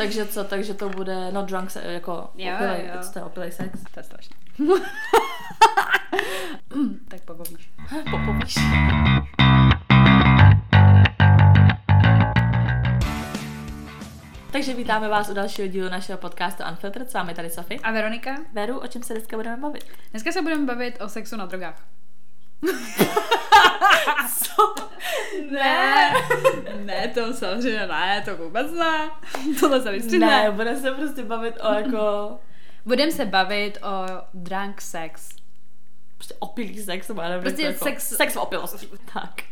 Takže co, takže to bude not drunk se, jako Jo, opilej, jo. co to je opilej sex? To je strašné. tak pobavíš. Popovíš. Takže vítáme vás u dalšího dílu našeho podcastu Unfiltered. S vámi tady Sofie. A Veronika? Veru, o čem se dneska budeme bavit? Dneska se budeme bavit o sexu na drogách. Co? Ne, ne, to samozřejmě ne, to vůbec ne. Tohle se vystřídne. Ne, budeme se prostě bavit o jako Budeme se bavit o drunk sex. prostě opilý sex, nebo já nevím, Prostě jako, sex- sex v opilosti. Tak.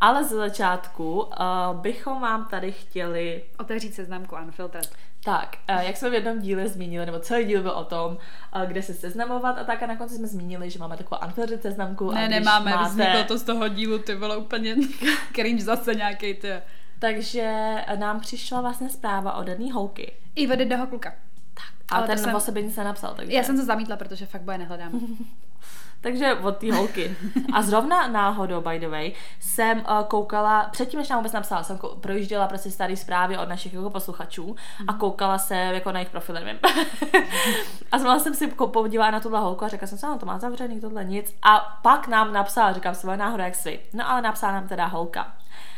Ale ze začátku uh, bychom vám tady chtěli Otevřít seznamku Unfiltered. Tak, eh, jak jsme v jednom díle zmínili, nebo celý díl byl o tom, eh, kde se seznamovat a tak a na konci jsme zmínili, že máme takovou unfiltered seznamku. a Ne, když nemáme, máte, vzniklo to z toho dílu, ty bylo úplně cringe zase nějaký ty. Takže nám přišla vlastně zpráva od jedné holky. I od jednoho kluka. Tak, Ale ale ten jsem- o sebe nic nenapsal, takže... Já jsem to zamítla, protože fakt boje nehledám. Takže od té holky. A zrovna náhodou, by the way, jsem uh, koukala, předtím, než nám vůbec napsala, jsem kou- projížděla prostě staré zprávy od našich jako posluchačů a koukala se jako na jejich profily, nevím. a zrovna jsem si podívala na tuhle holku a řekla jsem si, no to má zavřený, tohle nic. A pak nám napsala, říkám si, náhoda jak svi. No ale napsala nám teda holka.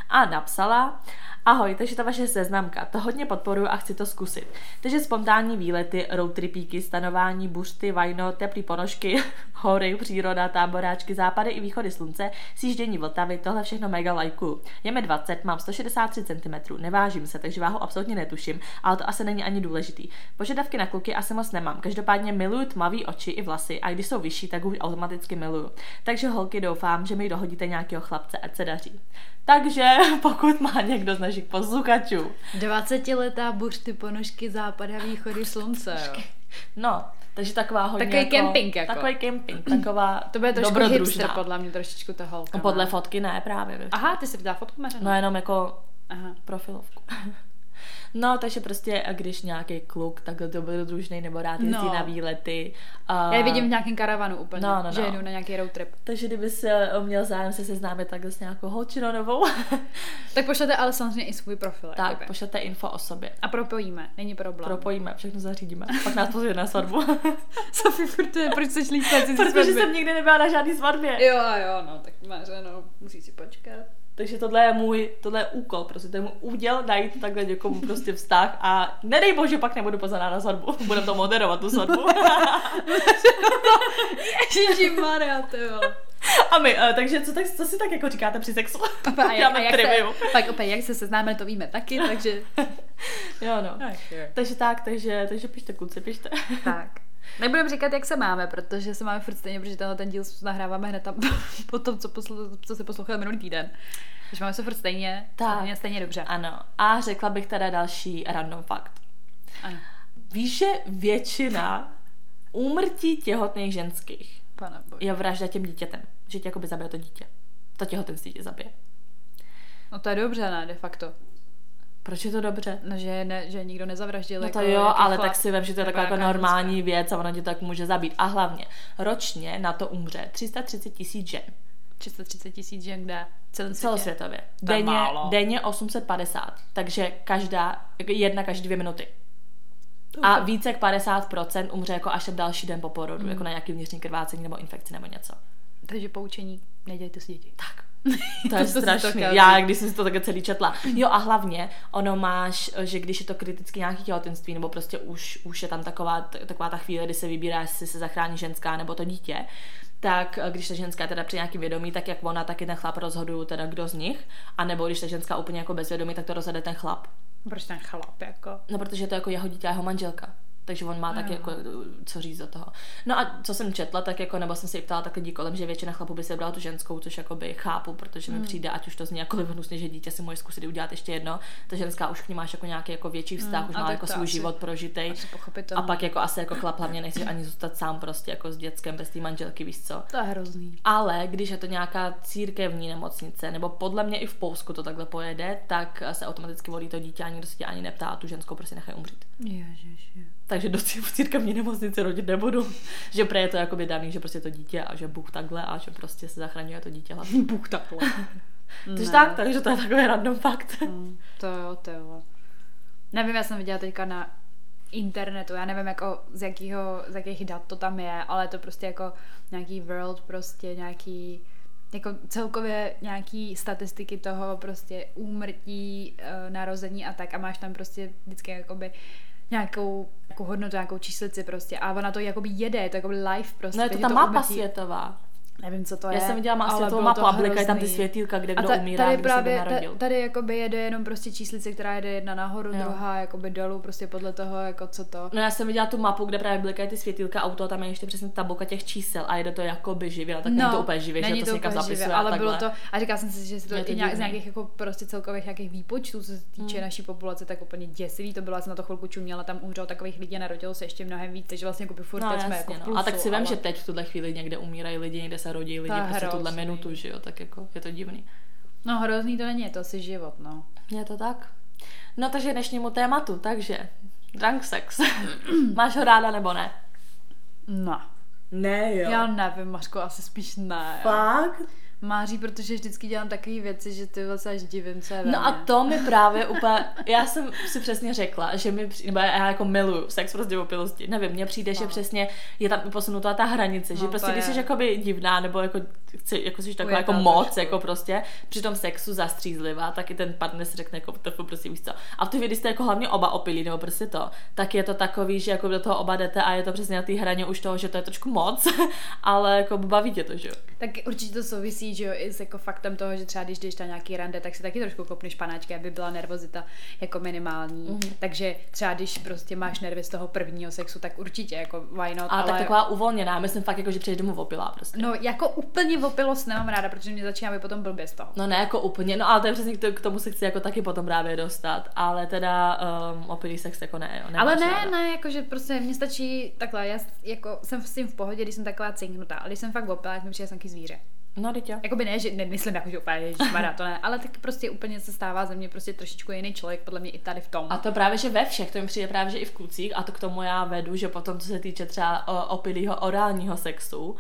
A napsala, ahoj, takže ta vaše seznamka, to hodně podporuji a chci to zkusit. Takže spontánní výlety, roadtripíky, stanování, buřty, vajno, teplý ponožky, hory, příroda, táboráčky, západy i východy slunce, sjíždění Vltavy, tohle všechno mega lajkuju. Je mi 20, mám 163 cm, nevážím se, takže váhu absolutně netuším, ale to asi není ani důležitý. Požadavky na kluky asi moc nemám, každopádně miluju tmavý oči i vlasy a když jsou vyšší, tak už automaticky miluju. Takže holky doufám, že mi dohodíte nějakého chlapce, ať se daří. Takže pokud má někdo z našich posluchačů, 20-letá buřty ponožky západ a východy slunce, jo. no, takže taková hodně Takový jako, kemping jako. Takový kemping, taková To bude trošku hipster, podle mě trošičku ta holka. No, Podle ne? fotky ne, právě. Aha, ty si dá fotku Mařeno? No jenom jako Aha. profilovku. No, takže prostě, a když nějaký kluk takhle dobrodružný nebo rád jezdí No. na výlety. A... Já vidím v nějakém karavanu úplně, No, no, že no. jedu na nějaký road trip. Takže kdyby se měl zájem se seznámit takhle s nějakou holčinou novou, Tak pošlete ale samozřejmě i svůj profil. tak jakoby. pošlete info o sobě. A propojíme, není problém. Propojíme, všechno zařídíme. Pak nás pozvěde na svatbu. Sofie, to proč lístat si Protože jsem nikdy nebyla na žádný svatbě. Jo, jo, no, tak Mařeno, musíš si počkat. Takže tohle je můj, tohle je úkol, prostě to je můj úděl najít takhle někomu prostě vztah a nedej bože, pak nebudu pozvaná na svatbu. Budem to moderovat, tu svatbu. Ježišmarja, ty jo. A my, uh, takže co, tak, co si tak jako říkáte při sexu? A jak, a jak se, pak opět, jak se seznámili, to víme taky, takže... Jo, no. Ach, jo. Takže tak, takže, takže pište, kluci, pište. Tak. Nebudeme říkat, jak se máme, protože se máme furt stejně, protože tenhle ten díl nahráváme hned tam po tom, co, poslu, co se poslouchali minulý týden. Takže máme se furt stejně, Tak. stejně, stejně dobře. Ano. A řekla bych teda další random fakt. Ano. Víš, že většina úmrtí těhotných ženských Pane je vražda těm dítětem. Že tě jakoby zabije to dítě. To těhotenství tě zabije. No to je dobře, ne, de facto. Proč je to dobře? No, že, ne, že nikdo nezavraždil. No to jako, jo, ale chlap, tak si vem, že to je taková jako normální věc a ono tě tak může zabít. A hlavně, ročně na to umře 330 tisíc žen. ženská. 330 tisíc žen, kde? Celosvětově. Denně, denně 850. Takže každá, jako jedna každý dvě minuty. A více jak 50% umře jako až ten další den po porodu, Mm. jako na nějaký vnitřní krvácení nebo infekci nebo něco. Takže poučení, nedějte si děti. Tak. To To je to strašný. kazí. Já, když jsem si to také celý četla. Jo a hlavně, ono máš, že když je to kriticky nějaký těhotenství, nebo prostě už, už je tam taková, taková ta chvíle, kdy se vybírá, jestli se zachrání ženská nebo to dítě, tak eh, když ta ženská je teda při nějaký vědomí, tak jak ona, tak i ten chlap rozhodují teda kdo z nich, a nebo když ta ženská úplně jako bezvědomí, tak to rozhodne ten chlap. Proč ten chlap, jako? No, protože je to jako jeho dítě a jeho manželka. Takže on má taky Jo. jako co říct do toho. No a co jsem četla, tak jako, nebo jsem si i ptala tak lidí kolem, že většina chlapů by si brala tu ženskou, což jakoby chápu, protože mi přijde, ať už to zní jakkoliv hnusně, že dítě si může zkusit udělat ještě jedno. Ta ženská už k ní máš jako nějaký jako větší vztah, Mm, už má jako svůj asi- život prožitej. A pak jako asi jako chlap hlavně nechci ani zůstat sám prostě jako s dětskem bez té manželky, víš co. To je hrozný. Ale když je to nějaká církevní nemocnice, nebo podle mě i v Polsku to takhle pojede, tak se automaticky volí to dítě a nikdo se tě ani neptá a tu ženskou prostě nechají umřít. Ježiši. Takže do církevní nemocnici rodit nebudu. že pre je to jakoby daný, že prostě to dítě a že Bůh takhle a že prostě se zachraňuje to dítě hlavně. Bůh takhle. Takže tak, takže to je takový random fakt. Mm, to jo, to jo. Nevím, já jsem viděla teďka na internetu, já nevím, jako z, jakýho, z jakých dat to tam je, ale je to prostě jako nějaký world, prostě nějaký jako celkově nějaký statistiky toho prostě úmrtí, e, narození a tak a máš tam prostě vždycky jakoby nějakou, nějakou hodnotu, nějakou číslici prostě a ona to jakoby jede, je to jakoby live prostě. No je to ta mapa úmrtí- světová. Nevím, co to Já je. jsem viděla má světovou to mapu a blikají tam ty světýlka, kde A kdo ta, umírá, tady právě, se ta, tady jakoby jede jenom prostě číslice, která jede jedna nahoru, Jo. druhá jakoby dolů, prostě podle toho, jako co to. No já jsem viděla tu mapu, kde právě blikají ty světýlka auto a tam je ještě přesně tabulka těch čísel a jede to jakoby živě, ale tak no, není to úplně živě, že není to, se někam zapisuje živě, ale takhle. bylo to, a říkala jsem si, že si to, Je to i nějak, z nějakých jako prostě celkových nějakých výpočtů, co se týče Hmm. naší populace, tak úplně děsivý to bylo, já jsem na to chvilku čuměla, tam umřelo takových lidí a narodilo se ještě mnohem víc, takže vlastně jako furt No, jsme jako no. A tak si vím, že teď v tuhle chvíli někde umírají lidi, někde se rodí lidi, To je prostě tuhle minutu, že jo, tak jako je to divný. No hrozný to není, je to asi život, no. Je to tak? No takže dnešnímu tématu, takže drunk sex. Máš ho ráda nebo ne? No. Ne, jo. Já nevím, Mařko, asi spíš ne. Fakt? Máří, protože vždycky dělám takové věci, že ty vlastně až divím, co je No a to mi právě úplně, já jsem si přesně řekla, že mi, nebo já jako miluju sex prostě v opilosti, nevím, mně přijde, že No. přesně je tam posunutá ta hranice, že No, prostě to když jsi jakoby divná, nebo jako, chci, jako jsi taková jako moc, trošku. jako prostě, při tom sexu zastřízlivá, tak i ten partner si řekne jako, to prostě víš co. A v tu chvíli, když jste jako hlavně oba opilí, nebo prostě to, tak je to takový, že jako do toho oba jdete a je to přesně na té hraně už toho, že to je trošku moc, ale jako baví tě to, že jo. Tak určitě to souvisí, že jo, i s jako faktem toho, že třeba když jdeš na nějaký rande, tak si taky trošku kopneš panáčky, aby byla nervozita jako minimální. Mm-hmm. Takže třeba když prostě máš nervy z toho prvního sexu, tak určitě jako why not, A ale... tak taková uvolněná, myslím fakt jako, že přijdeš domů opilá prostě. No jako úplně opilost nemám ráda, protože mě začíná být potom blbě z toho. No ne jako úplně, no ale to je přesně k, k tomu se chci jako taky potom právě dostat, ale teda um, opilý sex jako ne, jo, Ale ne, ráda. ne, jakože prostě mně stačí takhle, já jako jsem s tím v pohodě, když jsem taková cinknutá, ale když jsem fakt opilá, tak mi přijde jsem taky zvíře. No, teď jo. Jakoby ne, že nemyslím jako, že úplně ježišmarja, to ne, ale tak prostě úplně se stává ze mě prostě trošičku jiný člověk, podle mě i tady v tom. A to právě, že ve všech, to mi přijde právě, že i v klucích, a to k tomu já vedu, že potom, co se týče třeba o, opilýho orálního sexu,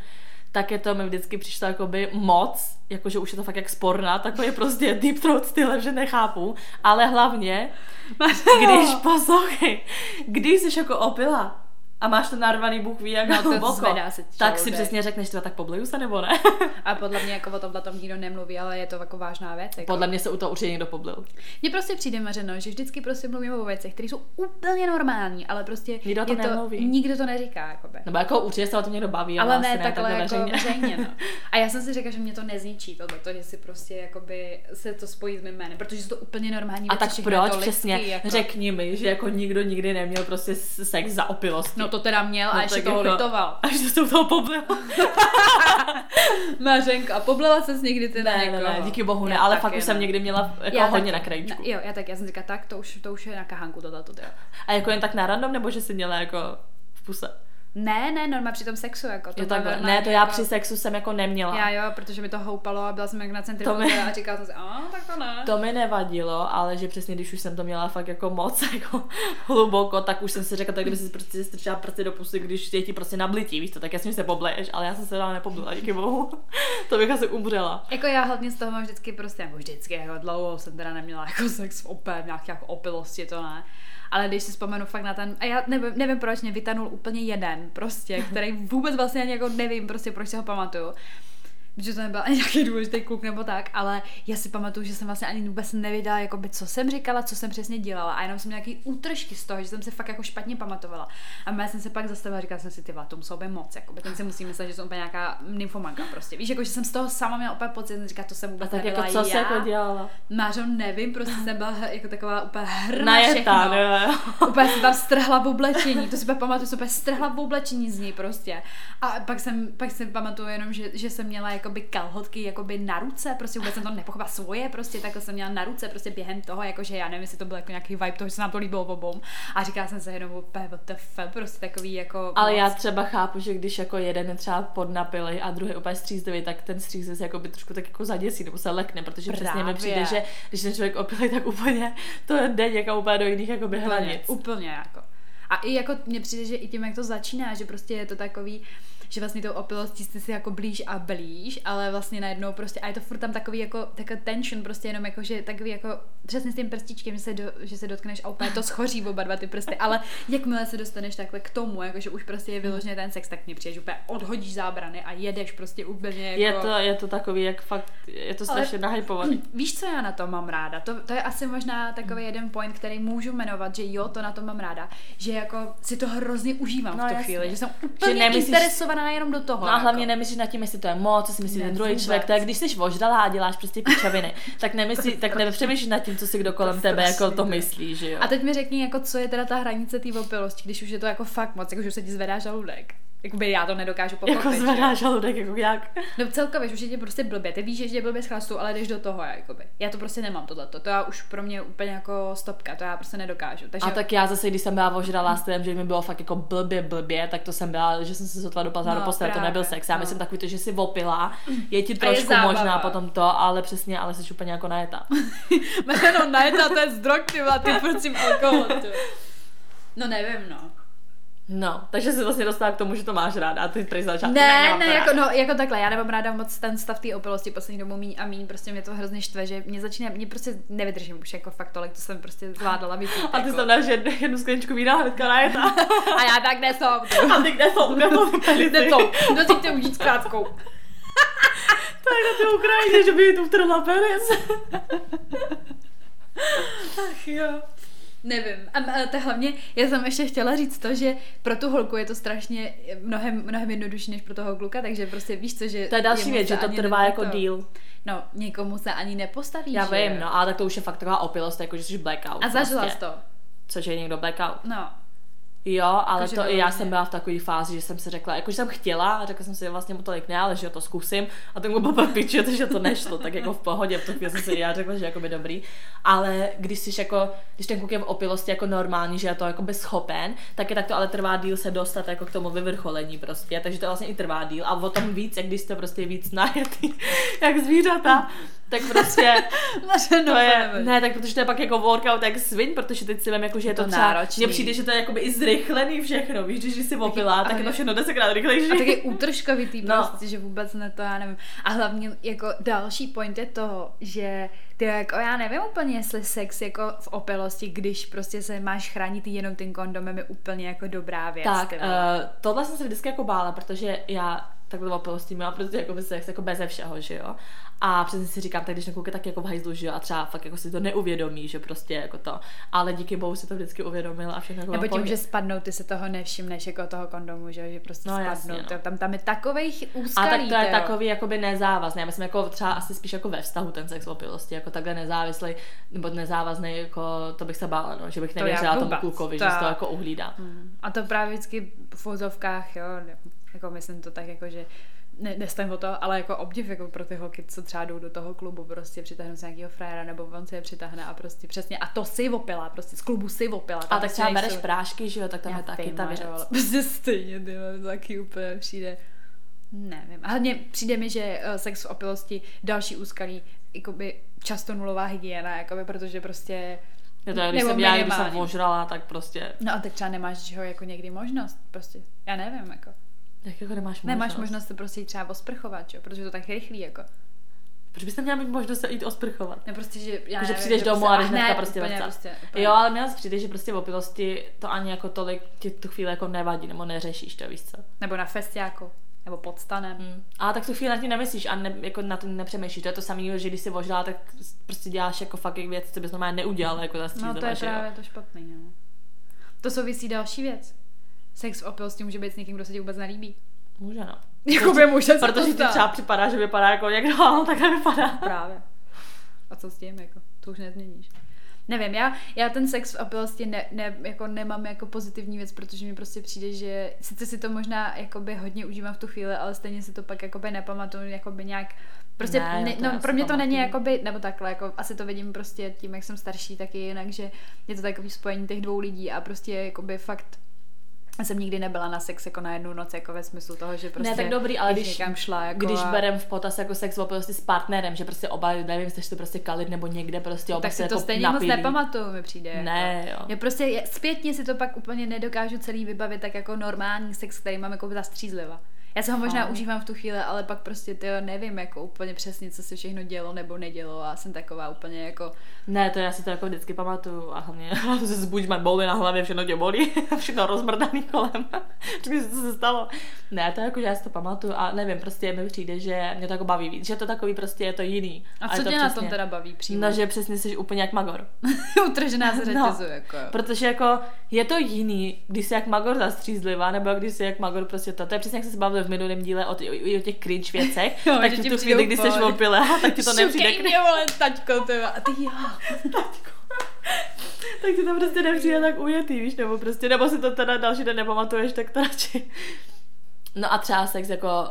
tak je to mi vždycky přišlo jakoby moc, jakože už je to fakt jak sporná, takový prostě deep throat stylem, že nechápu, ale hlavně, když poslouchej, když jsi jako opila a máš to narvaný Bůh ví jak No, to zvedá se tak si přesně řekneš, tyhle, tak pobleju se nebo ne? A podle mě jako o tomhle tom nikdo nemluví, ale je to jako vážná věc. Jako. Podle mě se u toho určitě někdo poblil. Mně prostě přijde mařeno, že vždycky prostě mluvíme o věcech, které jsou úplně normální, ale prostě Nikdo to nemluví. nikdo to neříká. Jakoby. Nebo jako určitě se o tom někdo baví, Ale asi ne, takhle jako veřejně. no. A já jsem si řekla, že mě to nezničí, tohle, to, že si prostě jakoby se to spojí s mým jménem, protože jsou to úplně normální A věci, tak proč to lidský, přesně? Jako... Řekni mi, že jako nikdo nikdy neměl prostě sex za opilosti. No to teda měl a No, ještě tak toho jako- litoval. Až se u toho poblil. Mařenka, poblela ses někdy ty ne, ne, ne, díky bohu ne, ale fakt už jsem někdy měla jako Já hodně tak- na krajíčku. Ne, jo, já tak, já jsem říkala, tak to už, to už je na kahánku tohle, to. A jako jen tak na random, nebo že jsi měla jako v puse? Ne, ne, normálně při tom sexu, jako to Jo, takhle. Ne, to já jako... při sexu jsem jako neměla. Já jo, protože mi to houpalo a byla jsem jak na To centrifuze mi- a říkala jsem si, a tak to ne. To mi nevadilo, ale že přesně když už jsem to měla fakt jako moc jako hluboko, tak už jsem si řekla, tak kdyby si prostě strčila prsty do pusy, když je ti prostě nablití, víš to, tak jasně se pobleješ, ale já jsem se dál nepoblila, díky bohu. to bych asi umřela. Jako já hlavně z toho mám vždycky prostě, jako vždycky, jako dlouho jsem teda neměla jako sex v opět, nějaký jako opilosti, to ne. Ale když si vzpomenu fakt na ten, a já nevím, nevím proč mě vytanul úplně jeden, prostě, který vůbec vlastně jako nevím, prostě proč si ho pamatuju. Protože to nebyl ani nějaký důležitý kluk nebo tak, ale já si pamatuju, že jsem vlastně ani vůbec nevěděla, jakoby, co jsem říkala, co jsem přesně dělala. A jenom jsem nějaký útržky z toho, že jsem se fakt jako špatně pamatovala. A já jsem se pak zastavila a říkala jsem si, ty vole, to muselo být moc. Jakoby, ten si musí myslet, že jsem úplně nějaká nymfomanka prostě. Víš, jako, že jsem z toho sama měla úplně pocit, jsem říkala, to jsem A vůbec tak nebyla jako co se já. jako dělala? Mářo, nevím, prostě jsem byla jako taková úplně hrna Najetá, všechno. Úplně jsem tam strhla v oblečení, to si úplně pamatuju, jsem úplně strhla v oblečení z ní prostě. A pak jsem, pak si pamatuju jenom, že, že jsem měla jakoby kalhotky jakoby na ruce, prostě vůbec jsem to nepochopila svoje, prostě takhle jsem měla na ruce prostě během toho, jakože já nevím, jestli to byl jako nějaký vibe toho, že se nám to líbilo obou. A říkala jsem se jenom úplně what the fuck, prostě takový jako Ale moc. já třeba chápu, že když jako jeden je třeba podnapilej a druhý úplně střízlivý, tak ten střízlivý se jako by trošku tak jako zaděsí nebo se lekne, protože přesně mi Právě. přijde, že když ten člověk opilej, tak úplně to jde někam úplně do jiných jakoby Úplně, hranic. úplně jako. A i jako mně přijde, že i tím, jak to začíná, že prostě je to takový, že vlastně tou opilostí jste si jako blíž a blíž, ale vlastně najednou prostě, a je to furt tam takový jako, takový tension, prostě jenom jako, že takový jako, přesně s tím prstíčkem, že se, do, že se dotkneš a úplně to schoří oba dva ty prsty, ale jakmile se dostaneš takhle k tomu, jako že už prostě je vyloženě ten sex, tak mě přijde, že úplně odhodíš zábrany a jedeš prostě úplně jako... Je to, je to takový, jak fakt, je to strašně nahypovaný. Víš, co já na to mám ráda? To, to je asi možná takový jeden point, který můžu jmenovat, že jo, to na to mám ráda, že jako si to hrozně užívám No, v tu jasně. chvíli, že jsem úplně že nemyslíš- interesovaná jenom do toho. No a hlavně nemyslíš nad tím, jestli to je moc, co si myslí Ne, ten druhý vůbec. člověk. Je, když jsi ožralá a děláš prostě pičoviny, tak nemyslí, tak nepřemýšlíš nad tím, co si kdo kolem tebe jako to myslí, že jo. A teď mi řekni, jako, co je teda ta hranice té opilosti, když už je to jako fakt moc, jako, že už se ti zvedá žaludek. Jakoby já to nedokážu pochopit. jako zvedá žaludek, jako jak. No celkově, že už je tě prostě blbě. Ty víš, že je blbě z chlastu, ale jdeš do toho, jakoby. Já to prostě nemám tohleto. To já už pro mě úplně jako stopka, to já prostě nedokážu. Takže A tak já zase, když jsem byla ožralá s tím, že mi bylo fakt jako blbě, blbě, tak to jsem byla, že jsem se sotva dopadla No, do postele, to nebyl sex. Já no. myslím takový to, že si opila, je ti je trošku zábava. možná potom to, ale přesně, ale jsi úplně jako najetá. no najedná, to je zdrog, ty ty prosím alkohol. No nevím, no. No, takže se vlastně dostala k tomu, že to máš ráda a ty prý začátku Ne, ne, to jako, ráda. no, jako takhle, já nemám ráda moc ten stav té opilosti poslední dobou míň a míň, prostě mě to hrozně štve, že mě začíná, mě prostě nevydržím už jako fakt tolik, to jsem prostě zvládala vypít. A ty jako. tam dáš jednu, jednu skleničku vína hnedka najetá. A já tak nesou. A ty kde jsou, kde jsou ty to, nosíte užít s krátkou. Tak na té Ukrajině, že by jí tu utrhla penis. Ach jo. Nevím. A, a to hlavně, já jsem ještě chtěla říct to, že pro tu holku je to strašně mnohem, mnohem jednodušší než pro toho kluka, takže prostě víš co, že... To je další věc, že to trvá jako to- díl. No, někomu se ani nepostaví, Já že? vím, no, ale tak to už je fakt taková opilost, jako že jsi blackout. A zažila prostě. jsi to? Což je někdo blackout. No. Jo, ale Jakože to i já vyloženě. jsem byla v takové fázi, že jsem si řekla, jakože jsem chtěla a řekla jsem si vlastně mu tolik ne, ale že to zkusím. A ten byl byl piči, že to nešlo, tak jako v pohodě, v tu chvíli jsem si já řekla, že jako by dobrý, ale když jsi jako, když ten kluk je v opilosti jako normální, že je to jako by schopen, tak je tak to ale trvá díl se dostat jako k tomu vyvrcholení prostě, takže to vlastně i trvá díl. A o tom víc, jak když jste prostě víc najetý, jak zvířata, tak prostě Naše to je, ne, tak protože to je pak jako workout jak svin, protože teď si vím, jako, že je to, To třeba, náročný. mně přijde, že to je jakoby i zrychlený všechno, víš, když jsi opilá, tak je to všechno desetkrát rychlejší. A taky útržkovitý No. prostě, že vůbec ne to, já nevím. A hlavně jako další point je toho, že ty jako, já nevím úplně, jestli sex jako v opilosti, když prostě se máš chránit jenom tím kondomem, je úplně jako dobrá věc. tak, uh, tohle jsem se vždycky jako bála, protože já takhle opilosti měla prostě jako by sex jako beze všeho, že jo. A přesně si říkám, tak když je tak jako v hajzlu, že jo, a třeba fakt jako si to neuvědomí, že prostě jako to. Ale díky bohu si to vždycky uvědomil a všechno Nebo tím, pohodě. že spadnou, ty se toho nevšimneš jako toho kondomu, že, že prostě No, no, jasně, spadnou. no. To, tam, tam je takových A úskalí, tak to je tyjo. takový jakoby nezávazný. Já myslím jako třeba asi spíš jako ve vztahu ten sex opilosti, jako takhle nezávislý nebo nezávazný, jako to bych se bála, no, že bych To nevěřila tomu vůbec. klukovi, To že se to jako uhlídá. Hmm. A to právě vždycky v fouzovkách, jo, jako myslím to tak jako, že ne, nestem o to, ale jako obdiv jako pro ty holky, co třeba jdou do toho klubu, prostě přitáhnou se nějakého frajera, nebo on se je přitáhne a prostě přesně, a to si opila, prostě z klubu si opila. A tak prostě třeba bereš prášky, že jo, tak tam Já je taky ta věc. Prostě stejně, ty to taky úplně přijde. Nevím. A hlavně přijde mi, že eh, sex v opilosti, další úskalí, jakoby často nulová hygiena, jakoby, protože prostě Je to, když jsem já, když jsem ožrala, tak prostě, No a tak třeba nemáš že ho jako někdy možnost, prostě. Já nevím, jako. Jak jako nemáš možnost. Nemáš možnost se prostě jít třeba osprchovat, jo? protože to tak rychlý, jako. Proč byste měla mít možnost se jít osprchovat? Ne, prostě, že já že nevím, přijdeš že domů a jdeš hned hnedka prostě úplně, prostě, úplně. Jo, ale mě zase přijde, že prostě v opilosti to ani jako tolik ti tu chvíli jako nevadí, nebo neřešíš to, víš co. Nebo na festiáku, nebo pod stanem. Hmm. A tak tu chvíli na tím nemyslíš a ne, jako na to nepřemýšlíš. To je to samé, že když si ožrala, tak prostě děláš jako fucking věc, co bys normálně neudělal jako No to je že jo. právě to špatný, no. To souvisí další věc. Sex v opilosti může být s někým, kdo se ti vůbec nelíbí. Může no. Jakoby může se to Protože ti třeba připadá, že vypadá jako někdo, ale tak nevypadá. Právě. A co s tím, jako? To už nezměníš. Nevím, já, já ten sex v opilosti ne, ne, jako nemám jako pozitivní věc, protože mi prostě přijde, že sice si to možná jakoby hodně užívám v tu chvíli, ale stejně si to pak jakoby nepamatuju jakoby nějak Prostě, Ne, ne, no, si pro mě to není pamatuju. jakoby, nebo takhle, jako asi to vidím prostě tím, jak jsem starší, taky jinak, že je to takový spojení těch dvou lidí a prostě jakoby fakt jsem nikdy nebyla na sex jako na jednu noc, jako ve smyslu toho, že prostě ne, tak dobrý, ale když, někam šla, jako když a- berem v potaz jako sex opilosti s partnerem, že prostě oba, nevím, jste to prostě kalit nebo někde prostě oba tak si to jako stejně moc napilí. nepamatuju, mi přijde. Jako. Ne, jo. Já prostě zpětně si to pak úplně nedokážu celý vybavit tak jako normální sex, který mám jako zastřízliva. Já se ho možná Fakt. užívám v tu chvíli, ale pak prostě ty nevím jako úplně přesně, co se všechno dělo nebo nedělo a jsem taková úplně jako, Ne, to já si to jako vždycky pamatuju a hlavně se zbudíš, máš bouly na hlavě, všechno tě bolí, všechno rozmrdaný kolem. Říkám si, co se stalo. Ne, to jako, že já si to pamatuju a nevím, prostě mi přijde, že mě to jako baví víc, že to takový prostě je to jiný. a co to tě na přesně- tom teda baví přímo? No, že přesně jsi úplně jak Magor. Utržená z řetězu, No. jako. Protože jako je to jiný, když jsi jak Magor zastřízlivá, nebo když jsi jak Magor prostě to. To je přesně jak se bavili v minulém díle o, ty, o, těch cringe věcech. Jo, tak ti tu chvíli, když jsi opilá, tak ti to nepřijde Šukej mě, vole, taťko, ty a ty jo. tak ti to prostě nepřijde tak ujetý, víš, nebo prostě, nebo si to teda další den nepamatuješ, tak to radši. No a třeba sex jako,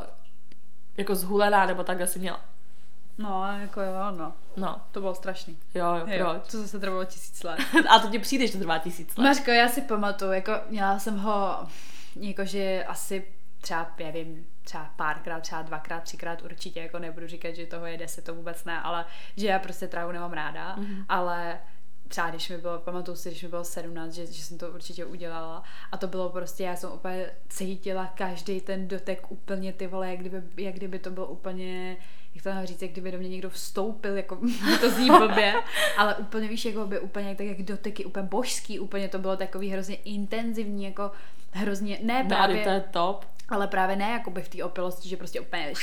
jako zhulená, nebo tak asi měla. No, jako jo, no. No, To bylo strašný. jo, jo, Jo, to zase trvalo tisíc let. A to ti přijde, že to trvá tisíc let. Mařko, já si pamatuju, jako měla jsem ho jakože asi třeba, nevím, třeba párkrát, třeba dvakrát, třikrát určitě, jako nebudu říkat, že toho je deset, to vůbec ne, ale že já prostě trávu nemám ráda, Mhm. ale třeba když mi bylo, pamatuju si, když mi bylo 17, že, že jsem to určitě udělala a to bylo prostě, já jsem úplně cítila každý ten dotek úplně ty vole, jak kdyby, jak kdyby to bylo úplně jak to mám říct, jak kdyby do mě někdo vstoupil, jako to zní blbě, ale úplně víš, jako by úplně tak jak doteky, úplně božský, úplně to bylo takový hrozně intenzivní, jako hrozně, ne No a to právě, je top. Ale právě ne jako by v té opilosti, že prostě úplně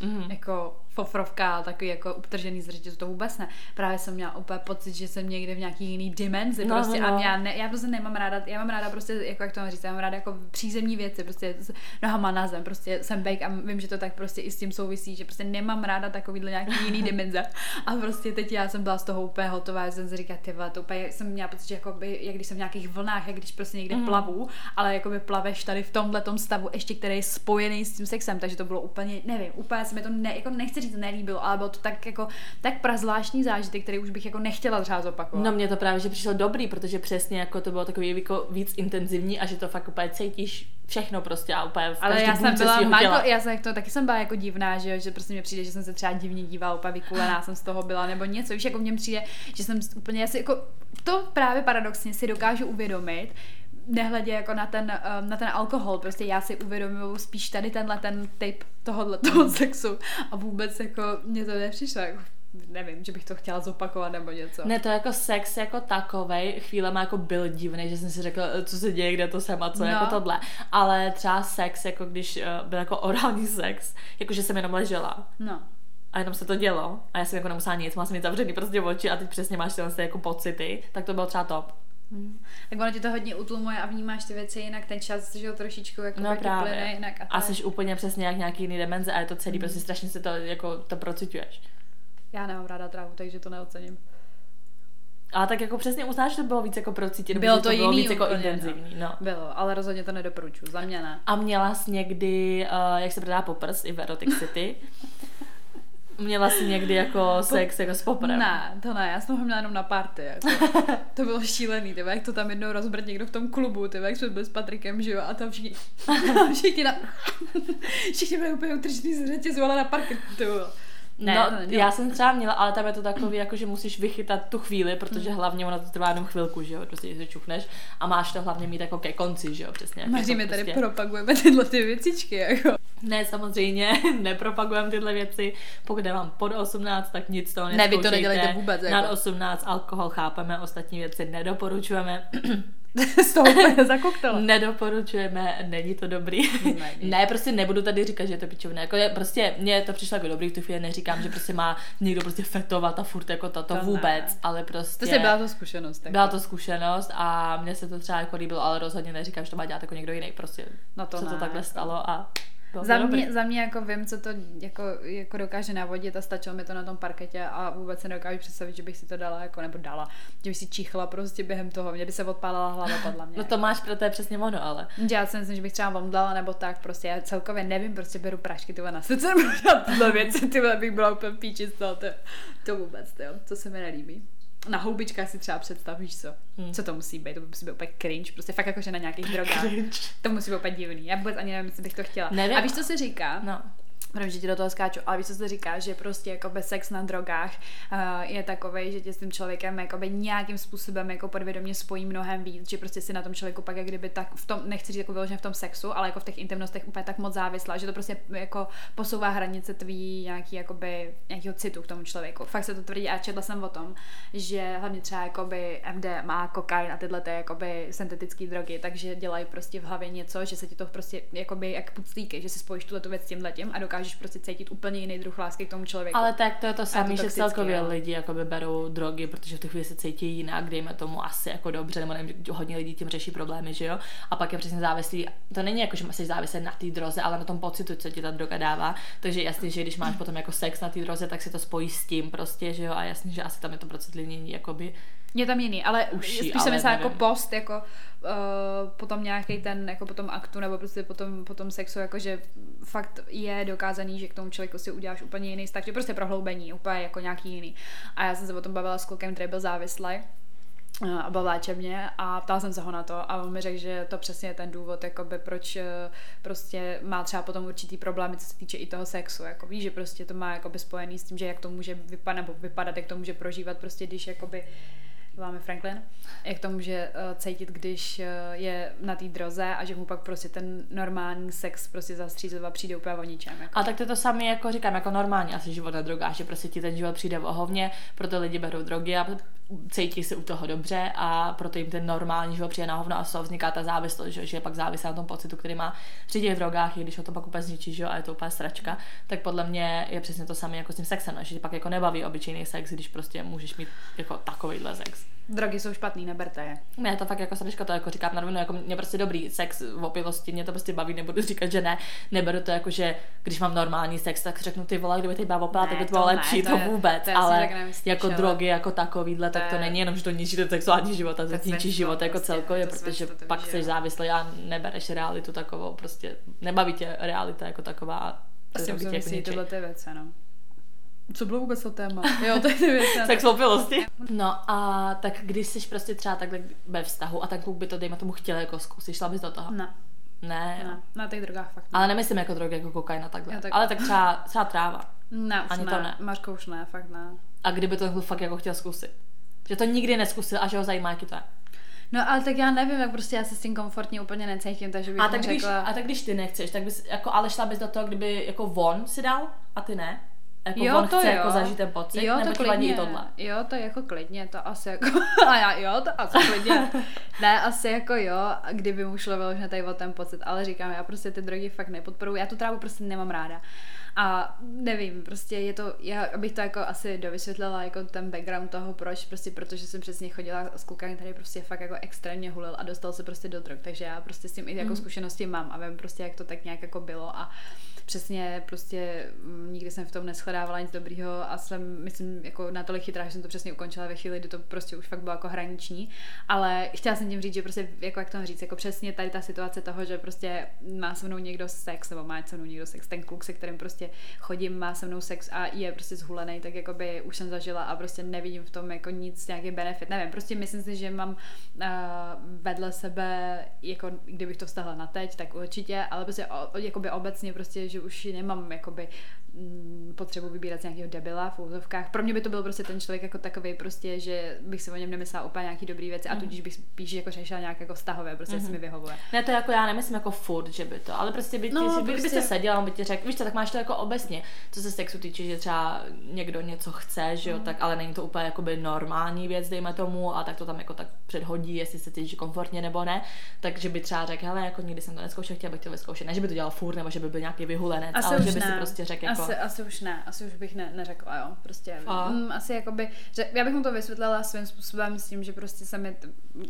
Mhm. jako fofrovka, takový jako utržený z řetězu, to vůbec ne. Právě jsem měla úplně pocit, že jsem někde v nějaký jiný dimenzi No, prostě no, no. a já, ne, já prostě nemám ráda, já mám ráda prostě, jako jak to mám říct, já mám ráda jako přízemní věci, prostě s nohama na zem, prostě jsem bake a vím, že to tak prostě i s tím souvisí, že prostě nemám ráda takovýhle nějaký jiný dimenze. A prostě teď já jsem byla z toho úplně hotová, že jsem si říkala, ty vole, to úplně jsem měla pocit, že jako by, jak když jsem v nějakých vlnách, jak když prostě někde Mhm. plavu, ale jako by plaveš tady v tomhle stavu, ještě který je spojený s tím sexem, takže to bylo úplně, nevím, úplně se mi to ne, jako nechci říct, nelíbilo, ale bylo to tak jako tak prazvláštní zážitek, který už bych jako nechtěla třeba zopakovat. No mně to právě, že přišlo dobrý, protože přesně jako to bylo takový jako víc intenzivní a že to fakt úplně cítíš všechno prostě a úplně v ale já jsem byla těla. já jsem to taky jsem byla jako divná, že, že prostě mi přijde, že jsem se třeba divně dívala, úplně vykulená jsem z toho byla, nebo něco, víš, jako mně přijde, že jsem úplně, já si jako, to právě paradoxně si dokážu uvědomit, nehledě jako na ten, um, na ten alkohol, prostě já si uvědomuju spíš tady tenhle ten typ tohohle toho sexu a vůbec jako mě to nepřišlo, jako, nevím, že bych to chtěla zopakovat nebo něco. Ne, to jako sex jako takovej chvílema jako byl divný, že jsem si řekla, eh, co se děje, kde to jsem a co, No. jako tohle. Ale třeba sex, jako když uh, byl jako orální sex, jako že jsem jenom ležela No. a jenom se to dělo a já jsem jako nemusela nic, má jsem mít zavřený prostě oči a teď přesně máš tyhle jako pocity, tak to bylo třeba top. Hmm. Tak ono ti to hodně utlumuje a vnímáš ty věci jinak, ten čas, že jo, trošičku jako No no, právě. plyne jinak. A, A jsi úplně přesně jak nějaký jiný demenze a je to celý, prostě strašně se to jako to procituješ. Já nemám ráda trávu, takže to neocením. Ale tak jako přesně uznáš, že to bylo víc jako procítit, Bylo to to bylo jiný víc jako úplně, intenzivní. No. Bylo, ale rozhodně to nedoporučuji, za mě ne. A měla jsi někdy, uh, jak se prodá poprs i v Erotic City, měla jsi někdy jako sex jako s poprem. Ne, to ne, já jsem ho měla jenom na party. Jako. to bylo šílený, tyhle, jak to tam jednou rozbrt někdo v tom klubu, tyhle, jak jsme byli s Patrikem, že jo, a tam všichni, všichni, na, všichni byli úplně utržený z řetězu, ale na parketu, to bylo. Ne, no, to neměla. já jsem třeba měla, ale tam je to takový, jako že musíš vychytat tu chvíli, protože hlavně ono to trvá jenom chvilku, že jo, prostě se čuchneš a máš to hlavně mít jako ke konci, že jo, přesně. jak Maří, jako my tady prostě- propagujeme tyhle ty věcičky, jako. Ne, samozřejmě, nepropagujeme tyhle věci. Pokud je vám pod 18, tak nic toho Ne, vy to nedělejte vůbec, jako. Nad 18 alkohol chápeme, ostatní věci nedoporučujeme. z toho úplně zakoktala. Nedoporučujeme, není to dobrý. Není. ne, prostě nebudu tady říkat, že je to pičovné. Jako je, prostě mně to přišlo jako dobrý, v tu chvíli neříkám, že prostě má někdo prostě fetovat a furt jako tato To ne. vůbec, ale prostě... To se byla to zkušenost. Tak. byla to zkušenost a mně se to třeba jako líbilo, ale rozhodně neříkám, že to má dělat jako někdo jiný. Prostě No to se to ne, takhle jako. stalo a bylo to Za dobrý. mě, za mě jako vím, co to jako, jako dokáže navodit a stačilo mi to na tom parketě a vůbec se nedokážu představit, že bych si to dala, jako nebo dala, že bych si čichla prostě během toho, mě by se odpálila hlava podle mě. No to máš pro to je přesně ono, ale. Já si myslím, že bych třeba vomdala nebo tak, prostě já celkově nevím, prostě beru prášky tyhle na srdce, nebo tyhle věci, tyhle bych byla úplně píči z toho, to, to vůbec, to, jo, to se mi nelíbí. Na houbičkách si třeba představíš, co? Hmm. Co to musí být? To musí být úplně cringe, prostě fakt jakože na nějakých drogách. Cringe. To musí být úplně divný. Já vůbec ani nevím, jestli bych to chtěla. Nevím. A víš, co se říká? No. Protože že ti do toho skáču, ale víš, co se říká, že prostě jako bez sex na drogách uh, je takový, že tě s tím člověkem jakoby nějakým způsobem jako podvědomě spojí mnohem víc, že prostě si na tom člověku pak jak kdyby tak v tom, nechci říct jako vyloženě v tom sexu, ale jako v těch intimnostech úplně tak moc závislá, že to prostě jako posouvá hranice tvý nějaký jakoby, nějakýho citu k tomu člověku. Fakt se to tvrdí a četla jsem o tom, že hlavně třeba jakoby MDMA, kokain a tyhle ty jakoby syntetické drogy, takže dělají prostě v hlavě něco, že se ti to prostě jakoby jak puclíky, že si spojíš tuhle tu věc s tím letím a dokážeš dokážeš prostě cítit úplně jiný druh lásky k tomu člověku. Ale tak to je to samé, že celkově jo. lidi jakoby berou drogy, protože v tu chvíli se cítí jinak, dejme tomu asi jako dobře, nebo nevím, hodně lidí tím řeší problémy, že jo. A pak je přesně závislý, to není jako, že jsi závislý na té droze, ale na tom pocitu, co ti ta droga dává. Takže jasně, že když máš potom jako sex na té droze, tak se to spojí s tím prostě, že jo. A jasně, že asi tam je to procitlinění jakoby je tam jiný, ale Uší, spíš ale se myslím jako post, jako uh, potom nějaký ten, jako potom aktu, nebo prostě potom, potom sexu, jako že fakt je dokázaný, že k tomu člověku si uděláš úplně jiný vztah, že prostě prohloubení, úplně jako nějaký jiný. A já jsem se o tom bavila s klukem, který byl závislý eh, a bavláče mě a ptala jsem se ho na to a on mi řekl, že to přesně je ten důvod, jakoby, proč eh, prostě má třeba potom určitý problémy, co se týče i toho sexu, jako víš, že prostě to má jakoby spojený s tím, že jak to může vypadat, nebo vypadat, jak to může prožívat, prostě když jakoby voláme Franklin, jak to může uh, cítit, když uh, je na té droze a že mu pak prostě ten normální sex prostě zastřízova přijde úplně o ničem. Jako. A tak to to samé, jako říkám, jako normální asi život na drogách, že prostě ti ten život přijde o hovně, proto lidi berou drogy a cítí se u toho dobře a proto jim ten normální život přijde na hovno a z toho vzniká ta závislost, že, je pak závislá na tom pocitu, který má při těch drogách, i když ho to pak úplně zničí, že a je to úplně sračka, tak podle mě je přesně to samé jako s tím sexem, že pak jako nebaví obyčejný sex, když prostě můžeš mít jako takovýhle sex. Drogy jsou špatný, neberte je. Ne, to fakt jako sračka, to jako říkám na rovinu, jako mě prostě dobrý sex v opilosti, mě to prostě baví, nebudu říkat, že ne, neberu to jako, že když mám normální sex, tak řeknu ty vole, kdyby ty byla opila, tak by to bylo lepší, to, to vůbec, to ale jako drogy jako takovýhle, tak to není jenom, že to ničí ten sexuální život, a to ničí život jako prostě, celkově, protože pak jsi závislý a nebereš realitu takovou, prostě nebaví tě realita jako taková. A prostě musím jako tyhle ty věci, no. Co bylo vůbec to téma? Jo, to je ty věci. Sex opilosti. No a tak když jsi prostě třeba takhle ve vztahu a ten kluk by to, dejme tomu, chtěl jako zkusit, šla bys do toho? Ne. Ne, ne, na těch drogách fakt ne. Ale nemyslím jako drogy, jako kokain a takhle. Tak... Ale tak třeba, třeba tráva. Ne, už Ani ne. to ne. Mařko už ne, fakt ne. A kdyby to fakt jako chtěl zkusit? Že to nikdy neskusil a že ho zajímá, jaký to je. No ale tak já nevím, jak prostě já se s tím komfortně úplně necítím, takže bych a tak řekla... Když, a tak když ty nechceš, tak bys, jako, ale šla bys do toho, kdyby jako von si dal a ty ne? Jako jo, on to chce jo. jako zažít ten pocit, jo, nebo to klidně, tohle? Jo, to jako klidně, to asi jako, a já, jo, to asi klidně. ne, asi jako jo, kdyby mu šlo vyloženě tady o ten pocit, ale říkám, já prostě ty drogy fakt nepodporuji, já tu trávu prostě nemám ráda. A nevím, prostě je to, já abych to jako asi dovysvětlila jako ten background toho, proč, prostě protože jsem přesně chodila s klukem, který prostě fakt jako extrémně hulil a dostal se prostě do drog, takže já prostě s tím i jako mm. zkušenosti mám a vím prostě, jak to tak nějak jako bylo a přesně prostě mm, nikdy jsem v tom neschledávala nic dobrýho a jsem, myslím, jako natolik chytrá, že jsem to přesně ukončila ve chvíli, kdy to prostě už fakt bylo jako hraniční, ale chtěla jsem tím říct, že prostě, jako jak to říct, jako přesně tady ta situace toho, že prostě má se mnou někdo sex, nebo má se mnou někdo sex, ten kluk, se kterým prostě chodím, má se mnou sex a je prostě zhulený, tak jako by už jsem zažila a prostě nevidím v tom jako nic, nějaký benefit, nevím, prostě myslím si, že mám uh, vedle sebe, jako kdybych to vztahla na teď, tak určitě, ale prostě o, jakoby obecně prostě, že už nemám jakoby potřebu vybírat z nějakého debila v úzovkách. Pro mě by to byl prostě ten člověk jako takový prostě, že bych si o něm nemyslela úplně nějaký dobrý věci mm. a mhm. tudíž bych spíš jako řešila nějak jako vztahové, prostě mm-hmm. si mi vyhovuje. Ne, to jako já nemyslím jako furt, že by to, ale prostě by ti, no, by, prostě... byste seděla, on by ti řekl, víš co, tak máš to jako obecně, co se sexu týče, že třeba někdo něco chce, že jo, mm. tak ale není to úplně jakoby normální věc, dejme tomu, a tak to tam jako tak předhodí, jestli se cítíš komfortně nebo ne, takže by třeba řekl, hele, jako nikdy jsem to neskoušel, chtěl bych to vyzkoušet, ne, že by to dělal furt, nebo že by byl nějaký vyhulenec, ale že by si prostě řekl jako... Asi, asi už ne, asi už bych ne, neřekla, jo, prostě. Mm, asi jakoby, že já bych mu to vysvětlila svým způsobem s tím, že prostě jsem mi,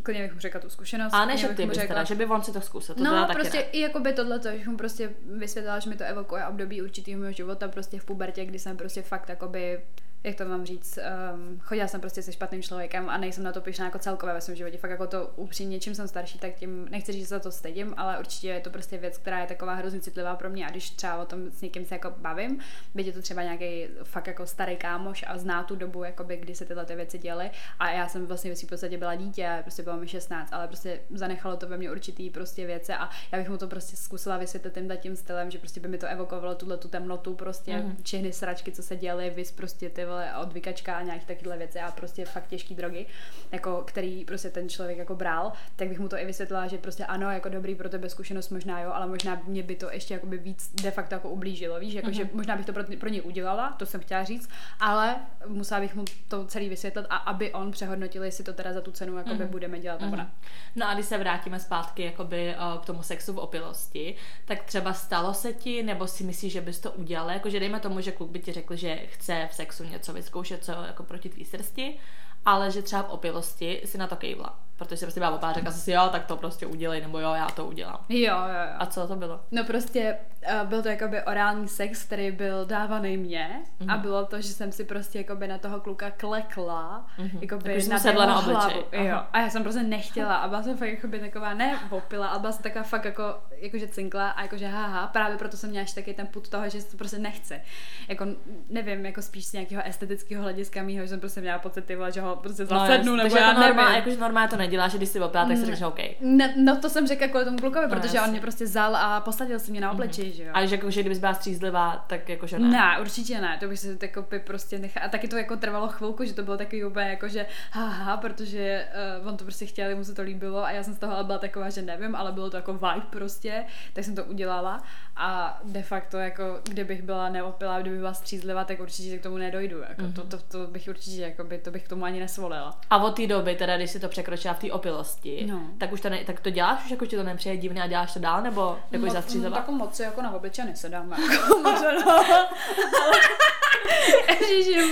klidně bych mu řekla tu zkušenost. A ne, že ty bys řekla, teda, že by on si to zkusil, to No, prostě ne. i jakoby tohle, že mu prostě vysvětlila, že mi to evokuje období určitého mého života, prostě v pubertě, kdy jsem prostě fakt jakoby jak to mám říct, um, chodila jsem prostě se špatným člověkem a nejsem na to pišná jako celkové ve svém životě. Fakt jako to upřímně, čím jsem starší, tak tím nechci říct, že se za to stydím, ale určitě je to prostě věc, která je taková hrozně citlivá pro mě a když třeba o tom s někým se jako bavím, byť je to třeba nějaký fakt jako starý kámoš a zná tu dobu, jakoby, kdy se tyhle ty věci děly a já jsem vlastně ve svým podstatě byla dítě, prostě bylo mi 16, ale prostě zanechalo to ve mně určitý prostě věci a já bych mu to prostě zkusila vysvětlit tím tím stylem, že prostě by mi to evokovalo tuhle tu temnotu, prostě mm. čehny sračky, co se děly, vys prostě ty vole odvykačka a nějaké takové věci a prostě fakt těžké drogy, jako který prostě ten člověk jako bral, tak bych mu to i vysvětlila, že prostě ano, jako dobrý pro tebe zkušenost možná jo, ale možná mě by to ještě jako by víc de facto jako ublížilo, víš, jako mm-hmm. že možná bych to pro, pro ně udělala, to jsem chtěla říct, ale musela bych mu to celý vysvětlit a aby on přehodnotil, jestli to teda za tu cenu jakoby mm-hmm. budeme dělat mm-hmm. nebo ne. No a když se vrátíme zpátky jakoby eh, k tomu sexu v opilosti, tak třeba stalo se ti, nebo si myslíš, že bys to udělala, jakože dejme tomu, že kluk by ti řekl, že chce v sexu něco vyzkoušet, co jako proti tvý srsti, ale že třeba v opilosti si na to kejvla protože jsem prostě byla opá, řekla si, jo, tak to prostě udělej, nebo jo, já to udělám. Jo, jo, jo. A co to bylo? No prostě uh, byl to jakoby orální sex, který byl dávaný mě mm-hmm. a bylo to, že jsem si prostě jakoby na toho kluka klekla, mm-hmm. jakoby tak na sedla na hlavu. Jo. A já jsem prostě nechtěla a byla jsem fakt jakoby taková, ne opila, ale byla jsem taková fakt jako, jakože cinkla a jakože haha, právě proto jsem měla taky ten put toho, že to prostě nechce. Jako nevím, jako spíš z nějakého estetického hlediska mýho, že jsem prostě měla pocit, že ho prostě zasednu, no, nebo já normál, nevím. Jakože normálně to neděláš, že když si opila, tak si řekneš OK. Ne, no to jsem řekla kvůli tomu klukovi, no, protože jasný. on mě prostě vzal a posadil si mě na obličej, mm-hmm. že jo. Ale že, jako, že kdybys byla střízlivá, tak jakože ne. Ne, určitě ne, to bych si jako by prostě nechala. A taky to jako trvalo chvilku, že to bylo takový úplně jako, že haha, protože uh, on to prostě chtěl, mu se to líbilo a já jsem z toho byla taková, že nevím, ale bylo to jako vibe prostě, tak jsem to udělala a de facto jako, kdybych byla neopilá, kdybych byla střízlivá, tak určitě k tomu nedojdu. Jako, mm-hmm. to, to, to, bych určitě, jako by, to bych k tomu ani nesvolila. A od té doby, teda, když si to překročila v té opilosti, no. tak už to, ne, tak to děláš už, jako ti to nepřijde divné a děláš to dál, nebo jako no, zastřízlivá? No, jako moc jako na obliče nesedám. Jako, ale,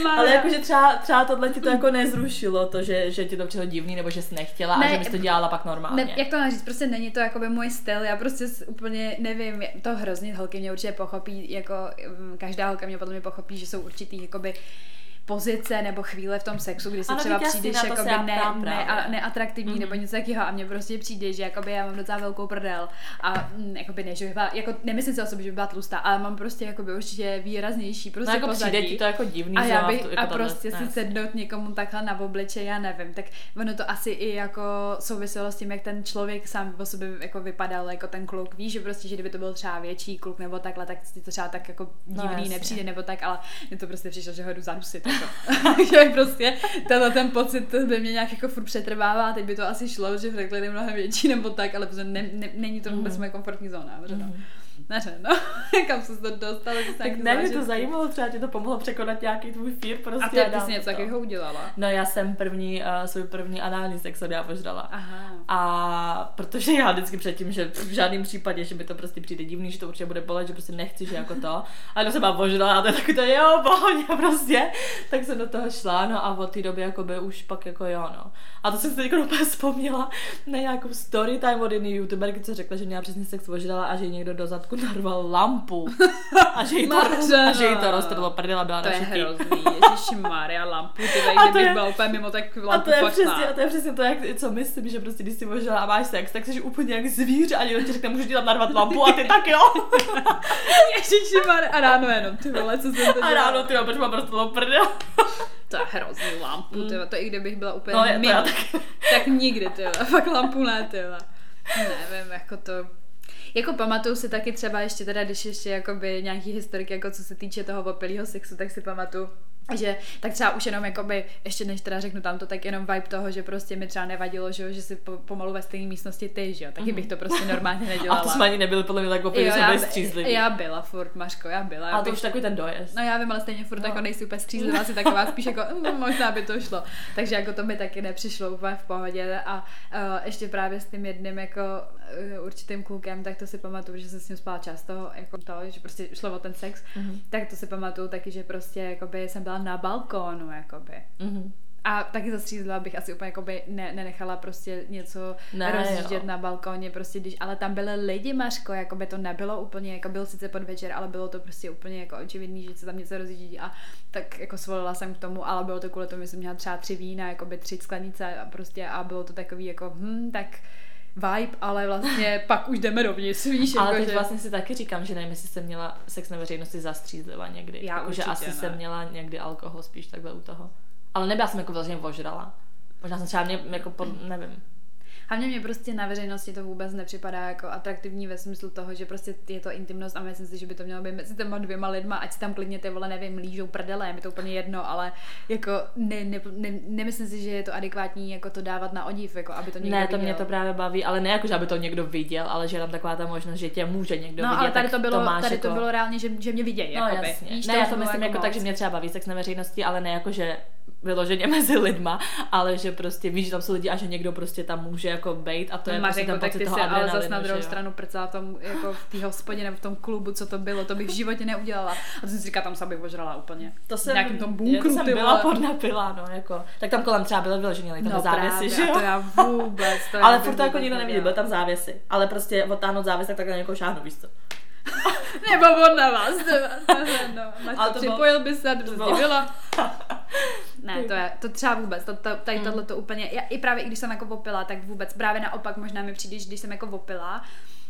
ale jakože třeba, třeba tohle ti to jako nezrušilo, to, že, že ti to přišlo divný, nebo že jsi nechtěla ne, a že bys to dělala pak normálně. Ne, jak to říct, prostě není to jako by můj styl, já prostě úplně nevím, to hrozně holky mě určitě pochopí, jako mm, každá holka mě podle mě pochopí, že jsou určitý jakoby pozice nebo chvíle v tom sexu, kdy si třeba přijdeš jako ne, ne, a, neatraktivní mm-hmm. nebo něco takového a mně prostě přijde, že jakoby já mám docela velkou prdel a mm, jakoby ne, že bych byla, jako nemyslím si o sobě, že by byla tlustá, ale mám prostě jakoby určitě výraznější prostě no, jako pozadí. přijde ti to jako divný. A já bych, jako a prostě si sednout někomu takhle na obliče, já nevím, tak ono to asi i jako souviselo s tím, jak ten člověk sám o sobě jako vypadal, jako ten kluk, víš, že prostě, že kdyby to byl třeba větší kluk nebo takhle, tak ti to třeba tak jako no, divný no, nepřijde nebo tak, ale mně to prostě přišlo, že ho jdu zadusit. Že prostě tenhle ten pocit by mě nějak jako furt přetrvává, teď by to asi šlo, že Franklin je mnohem větší nebo tak, ale prostě ne, ne, není to vůbec mm. moje komfortní zóna. No. Ne, no, kam se to dostal, tak ne, mě to zajímalo, třeba ti to pomohlo překonat nějaký tvůj fear prostě. A ty, ty jsi něco takového udělala? No já jsem první, uh, svůj první anální sex od já požrala. Aha. A protože já vždycky předtím, že v žádném případě, že mi to prostě přijde divný, že to určitě bude bolet, že prostě nechci, že jako to. A když jsem byla požrala a to je to, jo, pohodě prostě. Tak jsem do toho šla, no a od té doby jako by už pak jako jo, no. A to jsem si teď úplně vzpomněla na nějakou story time od jedné youtuberky, co řekla, že měla přesně sex požrala a že někdo do zadku narval lampu a že jí to, a že jí to roztrlo prdela byla To je hrozný, Maria, lampu, ty tady, kdybych byla úplně mimo, tak lampu a to je přesně, a to je přesně to, jak, co myslím, že prostě když si možná a máš sex, tak jsi úplně jak zvíře a někdo ti řekne, můžeš ti tam narvat lampu a ty tak jo. ježiši Maria, a ráno jenom, ty vole, co jsem to A ráno, ty protože mám prostě prdel. To je hrozný lampu, mm. to i kdybych byla úplně no, mimo, tak. tak nikdy, tyhle. fakt lampu ne, tyhle. Nevím, jako to, jako pamatuju si taky třeba ještě teda, když ještě jakoby nějaký historiky, jako co se týče toho opilého sexu, tak si pamatuju, že tak třeba už jenom jakoby, ještě než teda řeknu tam to, tak jenom vibe toho, že prostě mi třeba nevadilo, že, že si po, pomalu ve stejné místnosti ty, že jo, taky mm-hmm. bych to prostě normálně nedělala. A to jsme ani nebyli podle mě tak opět, jo, já, střízlivý. Já byla furt, Maško, já byla. A to už takový ten dojezd. No já vím, ale stejně furt no. jako nejsi úplně střízlivá, si taková spíš jako, mm, možná by to šlo. Takže jako to mi taky nepřišlo úplně v pohodě a uh, ještě právě s tím jedným jako uh, určitým klukem, tak to si pamatuju, že jsem s ním spala často, jako to, že prostě šlo o ten sex, mm-hmm. tak to si pamatuju taky, že prostě jakoby jsem byla na balkónu, jakoby. Mm-hmm. A taky zastřízla bych asi úplně jakoby ne, nenechala prostě něco Ne, rozjíždět jo. na balkóně, prostě když, ale tam byly lidi, Mařko, jako by to nebylo úplně, jako byl sice podvečer, ale bylo to prostě úplně jako očividný, že se tam něco rozjíždí a tak jako svolila jsem k tomu, ale bylo to kvůli tomu, že jsem měla třeba tři vína, jako by tři sklenice a prostě a bylo to takový jako, hm, tak vibe, ale vlastně pak už jdeme dovnitř, víš, Ale jako, teď že... vlastně si taky říkám, že nevím, jestli jsem měla sex na veřejnosti zastřízliva někdy. Já jako, že asi ne. jsem měla někdy alkohol spíš takhle u toho. Ale nebyla jsem jako vlastně ožrala. Možná jsem třeba mě, jako pod, nevím. Hlavně mě prostě na veřejnosti to vůbec nepřipadá jako atraktivní ve smyslu toho, že prostě je to intimnost a myslím si, že by to mělo být mezi těma dvěma lidma, ať si tam klidně ty vole, nevím, lížou prdele, je mi to úplně jedno, ale jako ne, ne, ne, nemyslím si, že je to adekvátní jako to dávat na odiv, jako aby to někdo ne, to viděl. mě to právě baví, ale ne jako, že aby to někdo viděl, ale že je tam taková ta možnost, že tě může někdo No, vidět. ale tady to bylo, máš tady jako... to bylo reálně, že, že mě vidějí, No jakoby. jasně. Víš, ne, to já to myslím jako, moc. tak, že mě třeba baví sex na veřejnosti, ale ne jako, že vyloženě mezi lidma, ale že prostě víš, že tam jsou lidi a že někdo prostě tam může jako bejt a to je No, prostě Mařenko, ten tak pocit toho ale zase na druhou jo. stranu v tom, jako v té hospodě nebo v tom klubu, co to bylo, to bych v životě neudělala. A to jsem si říkala, tam se bych ožrala úplně. To v jsem, nějakém tom bunkru, to jsem ty byla podnapila, no, jako. Tak tam kolem třeba byly vyloženě tam No závěsy, že jo? to já vůbec. To ale furt to jako nikdo neviděl, nedělala. byl tam závěsy. Ale prostě odtáhnout závěs, tak takhle na někoho šáhnu, víš co? Nebo on na vás, to, no, máš Ale to připojil by se, to bylo. Ne, to je, to třeba vůbec, to, to, tady tohle to úplně, já, i právě i když jsem jako opila, tak vůbec, právě naopak možná mi přijde, když jsem jako opila,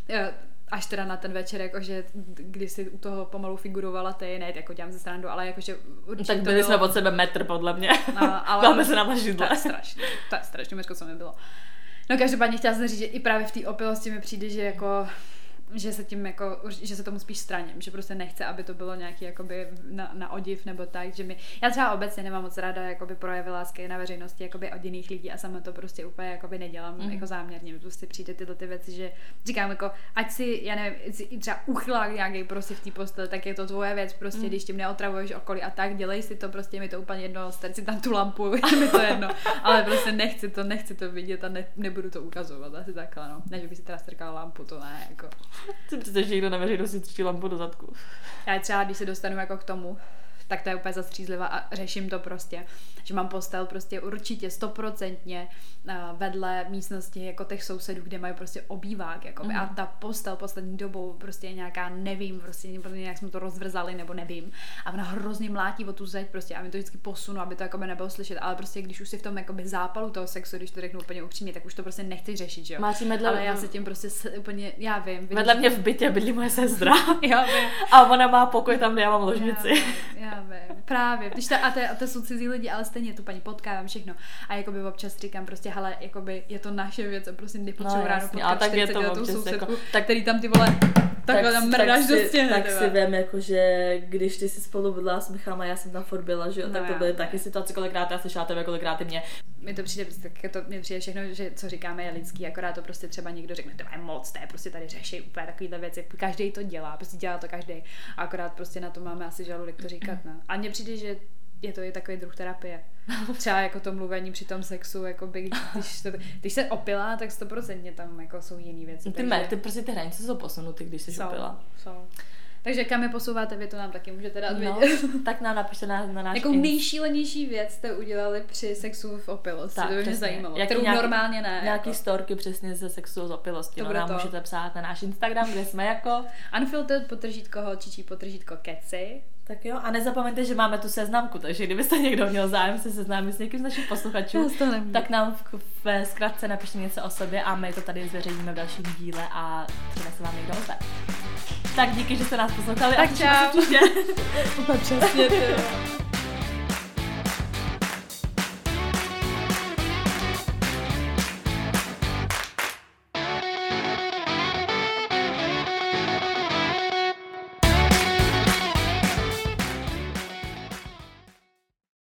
eh, až teda na ten večer, jakože když si u toho pomalu figurovala ty, ne, jako dělám ze srandu, ale jakože určitě Tak to byli bylo, jsme od sebe metr, podle mě. No, ale se na mažidle. To je strašně, to je strašně co mi bylo. No každopádně chtěla jsem říct, že i právě v té opilosti mi přijde, že jako že se tím jako, že se tomu spíš straním, že prostě nechce, aby to bylo nějaký jakoby na, na odiv nebo tak, že mi, já třeba obecně nemám moc ráda jakoby projevy lásky na veřejnosti jakoby od jiných lidí a sama to prostě úplně jakoby nedělám mm. jako záměrně, mi prostě přijde tyhle ty věci, že říkám jako, ať si, já nevím, si třeba uchylák nějaký prostě v té posteli, tak je to tvoje věc, prostě Mhm. když tím neotravuješ okolí a tak, dělej si to, prostě mi to úplně jedno, staň si tam tu lampu, je mi to jedno, ale prostě nechci to, nechci to vidět a ne, nebudu to ukazovat, asi takhle, no. Ne, že by si teda strkala lampu, to ne, jako. Si představ, že někdo na veřejnosti třičí lampu do zadku. Já třeba, když se dostanu jako k tomu, tak to je úplně zastřízliva a řeším to prostě, že mám postel prostě určitě stoprocentně eh, vedle místnosti jako těch sousedů, kde mají prostě obývák, jako mm. a ta postel poslední dobou prostě je nějaká, nevím, prostě nějak jsme to rozvrzali, nebo nevím, a ona hrozně mlátí o tu zeď prostě a mi to vždycky posunu, aby to jako nebylo slyšet, ale prostě když už si v tom jakoby zápalu toho sexu, když to řeknu úplně upřímně, tak už to prostě nechci řešit, že jo. Máří medle, Ale já se tím prostě s, úplně, já vím. vidím, Vedle že- mě v bytě bydlí moje sestra. já vím. A ona má pokoj tam, kde já mám ložnici. Já já vím. Právě. Když ta, a, to, a to jsou cizí lidi, ale stejně tu paní potkávám všechno. A jakoby občas říkám prostě, hele, jakoby je to naše věc a prostě nepotřebuji No, ráno jasně, potkat tak je 40 to občas sousedku, jako- tak, který tam ty vole takhle tam mrdáš do stěny. tak si vole. vem, jako, že když ty si spolu bydlela s Michalem a já jsem tam furt byla, že jo, No tak to byly vím. taky situace, kolikrát já slyšela tebe, kolikrát ty mě. mi to přijde, tak to, mi přijde všechno, že co říkáme je lidský, akorát to prostě třeba někdo řekne, to je moc, to je prostě tady řeší úplně takovýhle věci, každý to dělá, prostě dělá to každý, a akorát prostě na to máme asi žaludek to říkat, no. A mně přijde, že je to i takový druh terapie. Třeba jako to mluvení při tom sexu, jako by, když, to, když se opila, tak stoprocentně tam jako jsou jiné věci. Ty, me, ty prostě ty hranice jsou posunuty, když jsi jsou, opila. jsou. Takže kam je posouváte, vy to nám taky můžete dát No, vědět. tak nám napište na, na náš Jakou Inst- nejšílenější věc jste udělali při sexu v opilosti? Tak, to by mě přesně. zajímalo. Jaký Kterou nějaký- normálně ne. Nějaký jako. storky přesně ze sexu z opilosti. To No, nám to. můžete psát na náš Instagram, kde jsme jako. Unfiltered potržítko holčičí potržítko keci. Tak jo, a nezapomeňte, že máme tu seznamku, takže kdybyste někdo měl zájem se seznámit s někým z našich posluchačů, tak nám v, v zkratce napište něco o sobě a my to tady zveřejníme v dalším díle a třeba se vám někdo ozve. Tak díky, že jste nás poslouchali Tak a čau. příště. Úplně přesně.